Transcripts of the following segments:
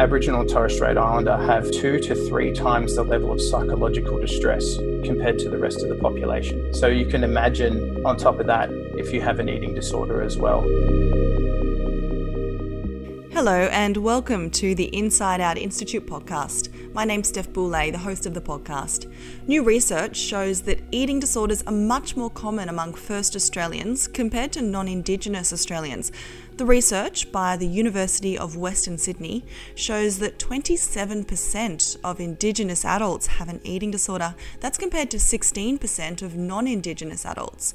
Aboriginal and Torres Strait Islander have two to three times the level of psychological distress compared to the rest of the population. So you can imagine, on top of that, if you have an eating disorder as well. Hello, and welcome to the Inside Out Institute podcast. My name's Steph Boulay, the host of the podcast. New research shows that eating disorders are much more common among First Australians compared to non Indigenous Australians. The research by the University of Western Sydney shows that 27% of Indigenous adults have an eating disorder. That's compared to 16% of non Indigenous adults.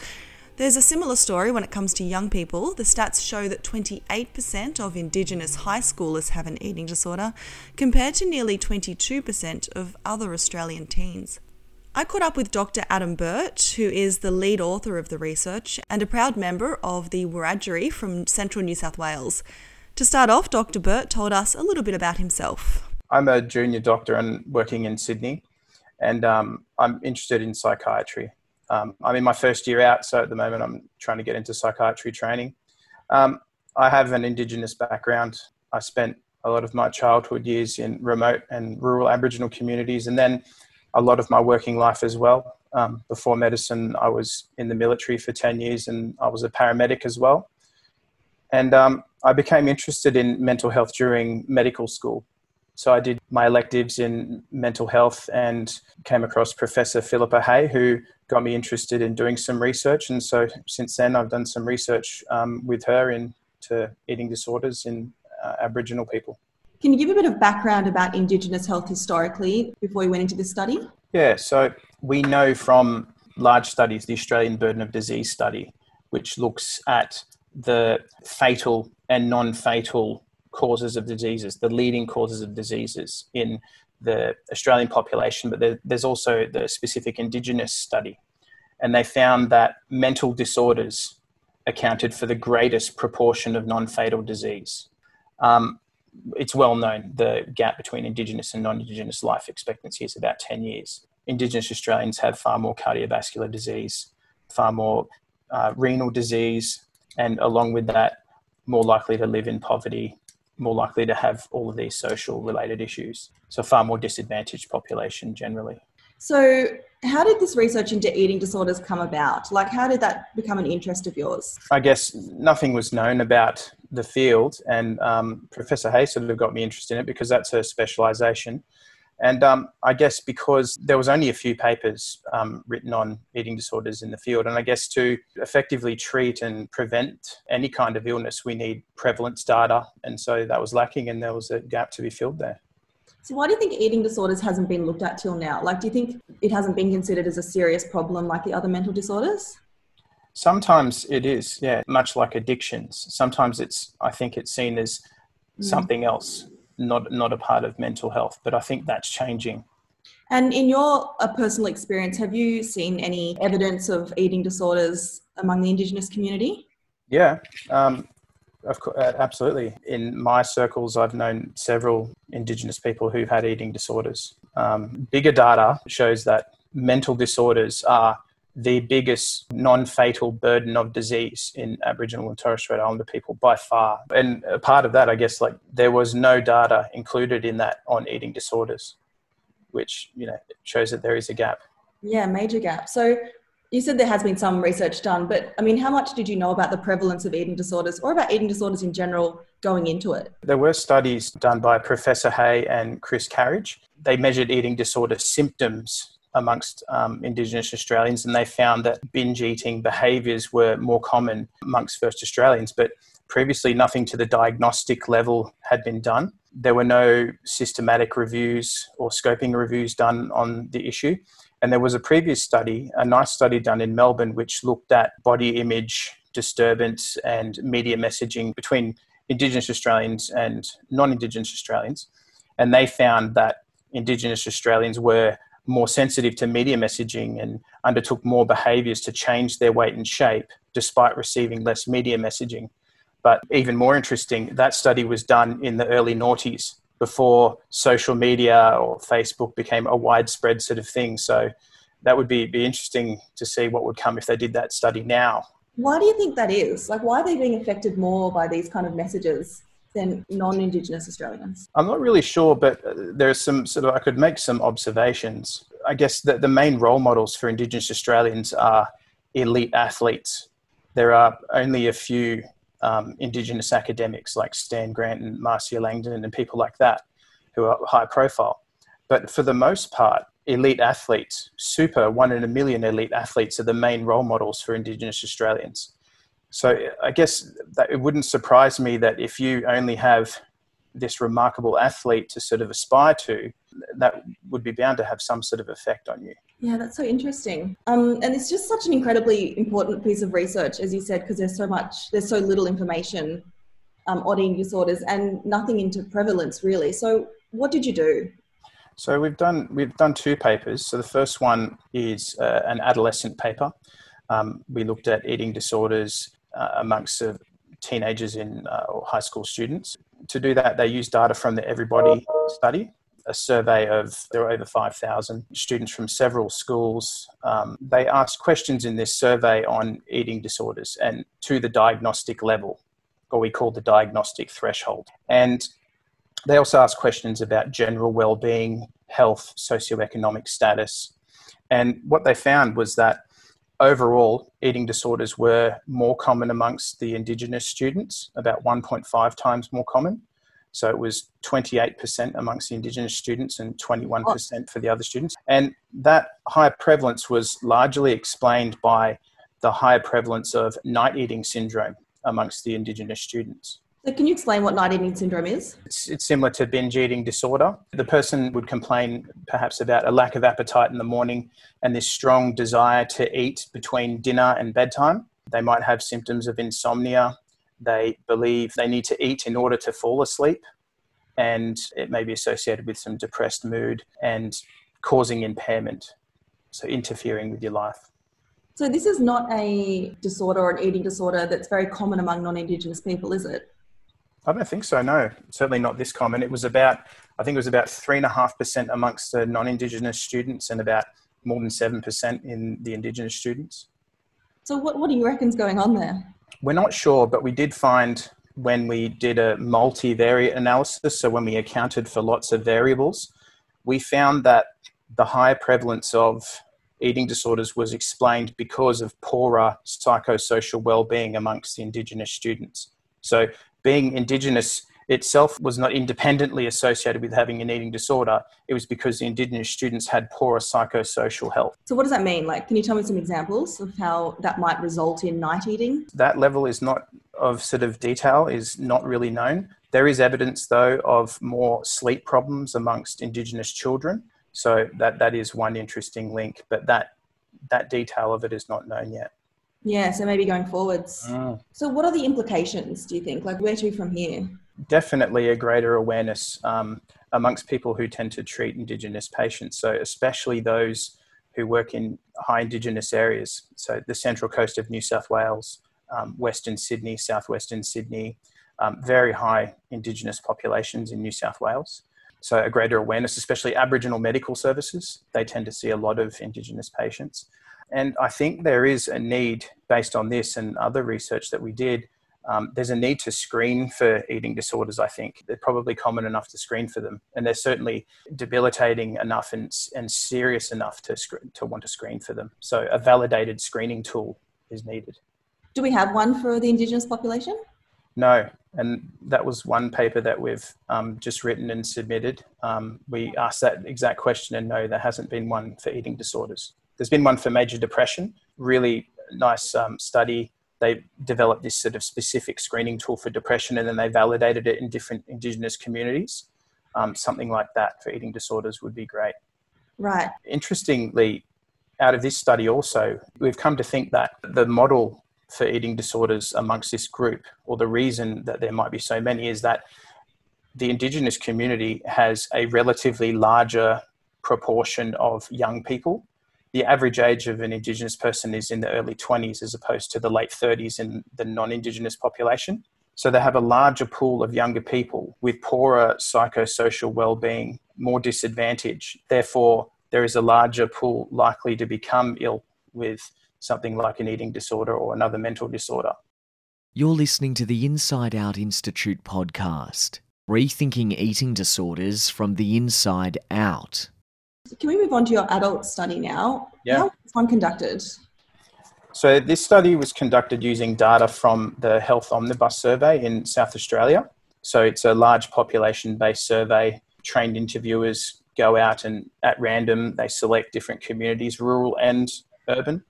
There's a similar story when it comes to young people. The stats show that 28% of Indigenous high schoolers have an eating disorder, compared to nearly 22% of other Australian teens. I caught up with Dr. Adam Burt, who is the lead author of the research and a proud member of the Wiradjuri from central New South Wales. To start off, Dr. Burt told us a little bit about himself. I'm a junior doctor and working in Sydney, and um, I'm interested in psychiatry um, I'm in my first year out, so at the moment I'm trying to get into psychiatry training. Um, I have an Indigenous background. I spent a lot of my childhood years in remote and rural Aboriginal communities, and then a lot of my working life as well. Um, before medicine, I was in the military for 10 years and I was a paramedic as well. And um, I became interested in mental health during medical school. So I did my electives in mental health and came across Professor Philippa Hay, who got me interested in doing some research. And so since then, I've done some research um, with her into eating disorders in uh, Aboriginal people. Can you give a bit of background about Indigenous health historically before we went into this study? Yeah, so we know from large studies, the Australian Burden of Disease study, which looks at the fatal and non fatal causes of diseases, the leading causes of diseases in the Australian population, but there, there's also the specific Indigenous study. And they found that mental disorders accounted for the greatest proportion of non fatal disease. Um, it's well known the gap between Indigenous and non Indigenous life expectancy is about 10 years. Indigenous Australians have far more cardiovascular disease, far more uh, renal disease, and along with that, more likely to live in poverty, more likely to have all of these social related issues. So, far more disadvantaged population generally. So, how did this research into eating disorders come about? Like, how did that become an interest of yours? I guess nothing was known about the field, and um, Professor Hay sort of got me interested in it because that's her specialisation. And um, I guess because there was only a few papers um, written on eating disorders in the field, and I guess to effectively treat and prevent any kind of illness, we need prevalence data, and so that was lacking, and there was a gap to be filled there. So, why do you think eating disorders hasn't been looked at till now? Like, do you think it hasn't been considered as a serious problem like the other mental disorders? Sometimes it is, yeah, much like addictions. Sometimes it's, I think it's seen as mm. something else not not a part of mental health. But I think that's changing. And in your uh, personal experience, have you seen any evidence of eating disorders among the Indigenous community? Yeah, um, of course, uh, absolutely. In my circles, I've known several Indigenous people who've had eating disorders. Um, bigger data shows that mental disorders are the biggest non-fatal burden of disease in Aboriginal and Torres Strait Islander people by far. And a part of that, I guess, like there was no data included in that on eating disorders, which you know shows that there is a gap. Yeah, major gap. So you said there has been some research done, but I mean, how much did you know about the prevalence of eating disorders or about eating disorders in general going into it? There were studies done by Professor Hay and Chris Carriage. They measured eating disorder symptoms amongst um, Indigenous Australians, and they found that binge eating behaviours were more common amongst First Australians. But previously, nothing to the diagnostic level had been done. There were no systematic reviews or scoping reviews done on the issue. And there was a previous study, a nice study done in Melbourne, which looked at body image disturbance and media messaging between Indigenous Australians and non Indigenous Australians. And they found that Indigenous Australians were more sensitive to media messaging and undertook more behaviors to change their weight and shape despite receiving less media messaging. But even more interesting, that study was done in the early noughties before social media or Facebook became a widespread sort of thing. So that would be, be interesting to see what would come if they did that study now. Why do you think that is? Like, why are they being affected more by these kind of messages? Than non Indigenous Australians? I'm not really sure, but uh, there's some sort of, I could make some observations. I guess that the main role models for Indigenous Australians are elite athletes. There are only a few um, Indigenous academics like Stan Grant and Marcia Langton and people like that who are high profile. But for the most part, elite athletes, super one in a million elite athletes, are the main role models for Indigenous Australians. So I guess that it wouldn't surprise me that if you only have this remarkable athlete to sort of aspire to, that would be bound to have some sort of effect on you. Yeah, that's so interesting. Um, and it's just such an incredibly important piece of research, as you said, because there's so much, there's so little information um, on eating disorders and nothing into prevalence really. So, what did you do? So we've done we've done two papers. So the first one is uh, an adolescent paper. Um, we looked at eating disorders uh, amongst uh, teenagers in uh, or high school students. To do that, they used data from the Everybody study, a survey of there were over 5,000 students from several schools. Um, they asked questions in this survey on eating disorders and to the diagnostic level, or we call the diagnostic threshold. And they also asked questions about general well-being, health, socioeconomic status. And what they found was that overall, eating disorders were more common amongst the Indigenous students, about 1.5 times more common. So it was 28% amongst the Indigenous students and 21% for the other students. And that higher prevalence was largely explained by the higher prevalence of night eating syndrome amongst the Indigenous students. So, can you explain what night eating syndrome is? It's, it's, similar to binge eating disorder. The person would complain perhaps about a lack of appetite in the morning and this strong desire to eat between dinner and bedtime. They might have symptoms of insomnia. They believe they need to eat in order to fall asleep, and it may be associated with some depressed mood and causing impairment, so interfering with your life. So, this is not a disorder or an eating disorder that's very common among non Indigenous people, is it? I don't think so. No, certainly not this common. It was about, I think it was about three and a half percent amongst the non-Indigenous students, and about more than seven percent in the Indigenous students. So, what what do you reckon's going on there? We're not sure, but we did find when we did a multivariate analysis, so when we accounted for lots of variables, we found that the higher prevalence of eating disorders was explained because of poorer psychosocial well-being amongst the Indigenous students. So being Indigenous itself was not independently associated with having an eating disorder. It was because the Indigenous students had poorer psychosocial health. So, what does that mean? Like, can you tell me some examples of how that might result in night eating? That level is not of sort of detail is not really known. There is evidence, though, of more sleep problems amongst Indigenous children. So that that is one interesting link, but that that detail of it is not known yet. Yeah, so maybe going forwards. Mm. So, what are the implications, do you think? Like, where to from here? Definitely a greater awareness um, amongst people who tend to treat Indigenous patients. So, especially those who work in high Indigenous areas. So, the central coast of New South Wales, um, Western Sydney, southwestern Sydney, um, very high Indigenous populations in New South Wales. So, a greater awareness, especially Aboriginal medical services. They tend to see a lot of Indigenous patients. And I think there is a need, based on this and other research that we did, um, there's a need to screen for eating disorders, I think. They're probably common enough to screen for them. And they're certainly debilitating enough and, and serious enough to, sc- to want to screen for them. So a validated screening tool is needed. Do we have one for the Indigenous population? No, and that was one paper that we've um, just written and submitted. Um, we asked that exact question, and no, there hasn't been one for eating disorders. There's been one for major depression, really nice um, study. They developed this sort of specific screening tool for depression and then they validated it in different Indigenous communities. Um, something like that for eating disorders would be great. Right. Interestingly, out of this study also, we've come to think that the model for eating disorders amongst this group, or the reason that there might be so many, is that the Indigenous community has a relatively larger proportion of young people the average age of an Indigenous person is in the early 20s as opposed to the late 30s in the non Indigenous population. So they have a larger pool of younger people with poorer psychosocial well-being, more disadvantage. Therefore, there is a larger pool likely to become ill with something like an eating disorder or another mental disorder. You're listening to the Inside Out Institute podcast, rethinking eating disorders from the inside out. Can we move on to your adult study now? Yeah. How was this one conducted? So, this study was conducted using data from the Health Omnibus survey in South Australia. So, it's a large population based survey. Trained interviewers go out and at random they select different communities, rural and urban.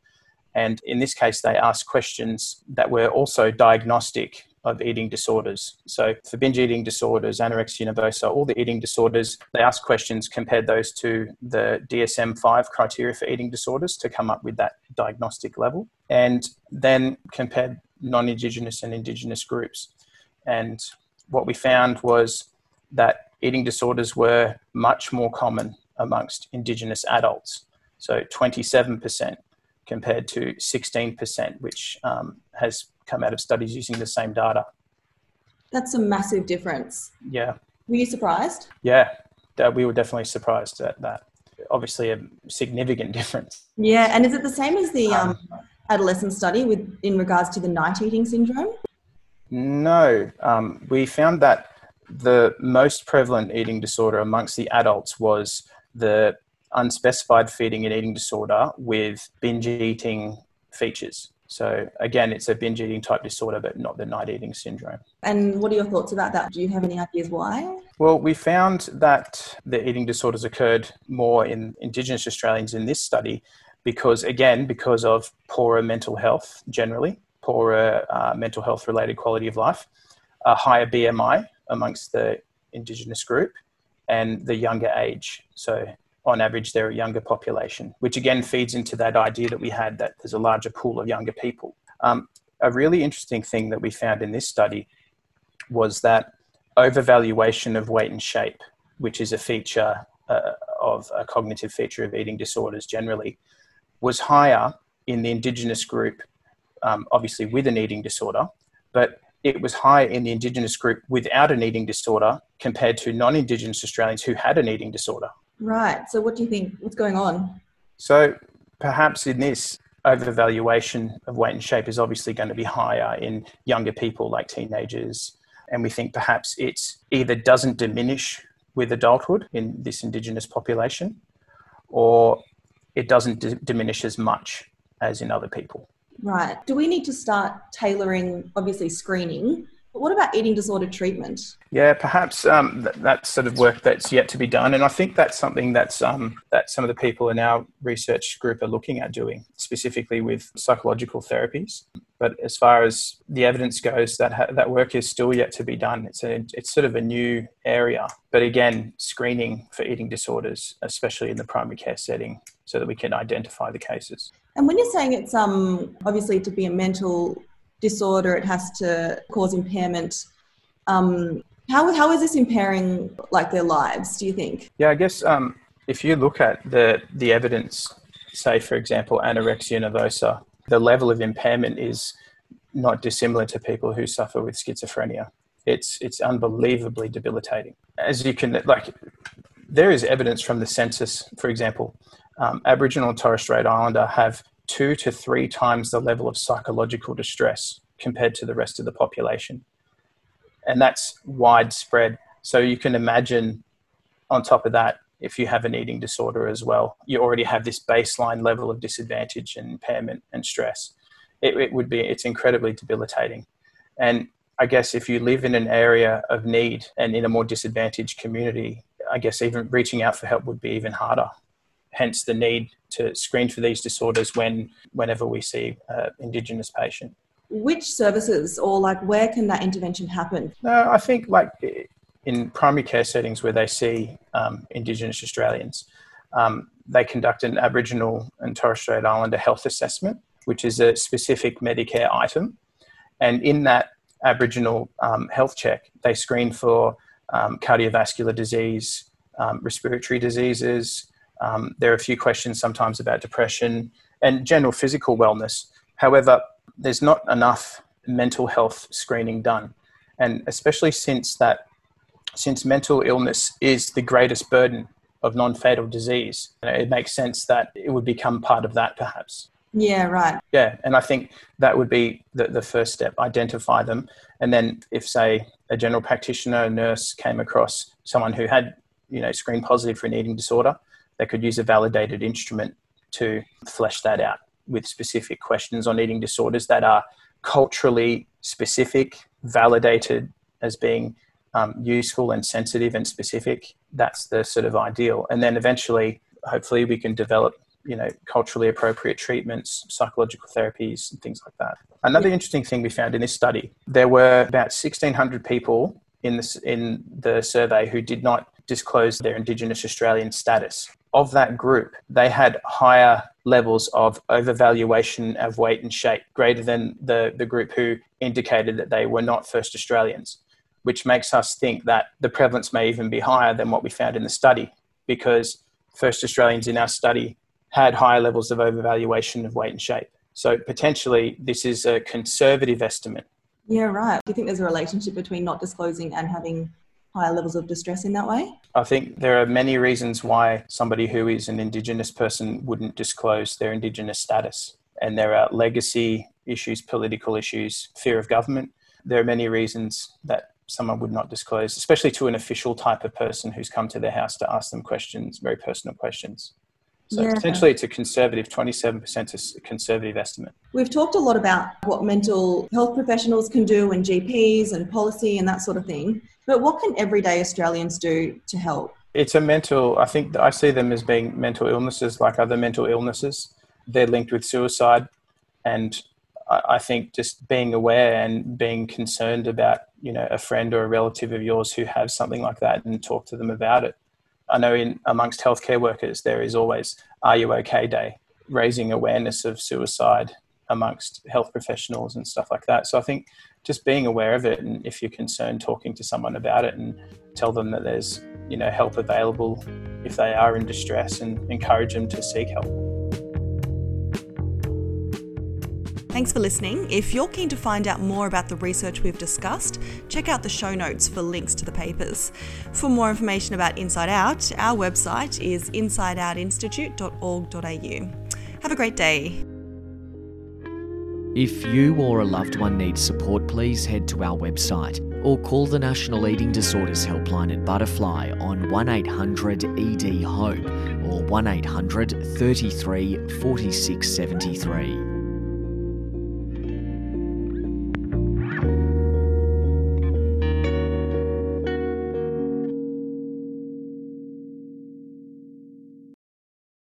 And in this case, they asked questions that were also diagnostic of eating disorders. So for binge eating disorders, anorexia nervosa, all the eating disorders, they asked questions, compared those to the DSM-5 criteria for eating disorders to come up with that diagnostic level, and then compared non-Indigenous and Indigenous groups. And what we found was that eating disorders were much more common amongst Indigenous adults. So 27% compared to 16%, which um, has come out of studies using the same data. That's a massive difference. Yeah. Were you surprised? Yeah, we were definitely surprised at that. Obviously, a significant difference. Yeah, and is it the same as the um, adolescent study with in regards to the night eating syndrome? No, um, we found that the most prevalent eating disorder amongst the adults was the unspecified feeding and eating disorder with binge eating features. So again, it's a binge eating type disorder, but not the night eating syndrome. And what are your thoughts about that? Do you have any ideas why? Well, we found that the eating disorders occurred more in Indigenous Australians in this study because, again, because of poorer mental health generally, poorer uh, mental health related quality of life, a higher BMI amongst the Indigenous group, and the younger age. So on average, they're a younger population, which again feeds into that idea that we had that there's a larger pool of younger people. Um, a really interesting thing that we found in this study was that overvaluation of weight and shape, which is a feature uh, of a cognitive feature of eating disorders generally, was higher in the Indigenous group, um, obviously with an eating disorder, but it was higher in the Indigenous group without an eating disorder compared to non Indigenous Australians who had an eating disorder. Right. So, what do you think? What's going on? So, perhaps in this, overvaluation of weight and shape is obviously going to be higher in younger people like teenagers. And we think perhaps it either doesn't diminish with adulthood in this Indigenous population, or it doesn't d- diminish as much as in other people. Right. Do we need to start tailoring, obviously, screening but what about eating disorder treatment? Yeah, perhaps um, that, that's sort of work that's yet to be done, and I think that's something that's um, that some of the people in our research group are looking at doing, specifically with psychological therapies. But as far as the evidence goes, that ha- that work is still yet to be done. It's a it's sort of a new area. But again, screening for eating disorders, especially in the primary care setting, so that we can identify the cases. And when you're saying it's um, obviously to be a mental disorder, it has to cause impairment. Um, how, how is this impairing like their lives, do you think? Yeah, I guess um, if you look at the, the evidence, say, for example, anorexia nervosa, the level of impairment is not dissimilar to people who suffer with schizophrenia. It's, it's unbelievably debilitating. As you can, like, there is evidence from the census, for example, um, Aboriginal and Torres Strait Islander have two to three times the level of psychological distress compared to the rest of the population. And that's widespread. So you can imagine, on top of that, if you have an eating disorder as well, you already have this baseline level of disadvantage and impairment and stress. It, it would be, it's incredibly debilitating. And I guess if you live in an area of need and in a more disadvantaged community, I guess even reaching out for help would be even harder hence the need to screen for these disorders when whenever we see an indigenous patient. Which services or like where can that intervention happen? No i think like in primary care settings where they see um, indigenous australians um, they conduct an aboriginal and torres strait islander health assessment which is a specific medicare item. And in that aboriginal um, health check they screen for um, cardiovascular disease um, respiratory diseases um, there are a few questions sometimes about depression and general physical wellness. However, there's not enough mental health screening done, and especially since that, since mental illness is the greatest burden of non-fatal disease, it makes sense that it would become part of that, perhaps. Yeah, right. Yeah, and I think that would be the, the first step identify them. And then, if, say, a general practitioner, a nurse came across someone who had, you know, screen positive for an eating disorder, they could use a validated instrument to flesh that out with specific questions on eating disorders that are culturally specific, validated as being um, useful and sensitive and specific. That's the sort of ideal. And then eventually, hopefully, we can develop you know culturally appropriate treatments psychological therapies and things like that another interesting thing we found in this study there were about 1600 people in this in the survey who did not disclose their indigenous australian status of that group they had higher levels of overvaluation of weight and shape greater than the, the group who indicated that they were not first australians which makes us think that the prevalence may even be higher than what we found in the study because first australians in our study had higher levels of overvaluation of weight and shape. So potentially, this is a conservative estimate. Yeah, right. Do you think there's a relationship between not disclosing and having higher levels of distress in that way? I think there are many reasons why somebody who is an Indigenous person wouldn't disclose their Indigenous status. And there are legacy issues, political issues, fear of government. There are many reasons that someone would not disclose, especially to an official type of person who's come to their house to ask them questions, very personal questions. So yeah. potentially it's a conservative, 27% is a conservative estimate. We've talked a lot about what mental health professionals can do and GPs and policy and that sort of thing. But what can everyday Australians do to help? It's a mental, I think I see them as being mental illnesses like other mental illnesses. They're linked with suicide. And I think just being aware and being concerned about, you know, a friend or a relative of yours who has something like that and talk to them about it I know in amongst healthcare workers there is always "Are you okay?" day, raising awareness of suicide amongst health professionals and stuff like that. So I think just being aware of it, and if you're concerned, talking to someone about it, and tell them that there's you know help available if they are in distress, and encourage them to seek help. Thanks for listening. If you're keen to find out more about the research we've discussed, check out the show notes for links to the papers. For more information about Inside Out, our website is insideoutinstitute.org.au. Have a great day. If you or a loved one needs support, please head to our website or call the National Eating Disorders Helpline at Butterfly on 1800 ED HOPE or 1800 33 46 73.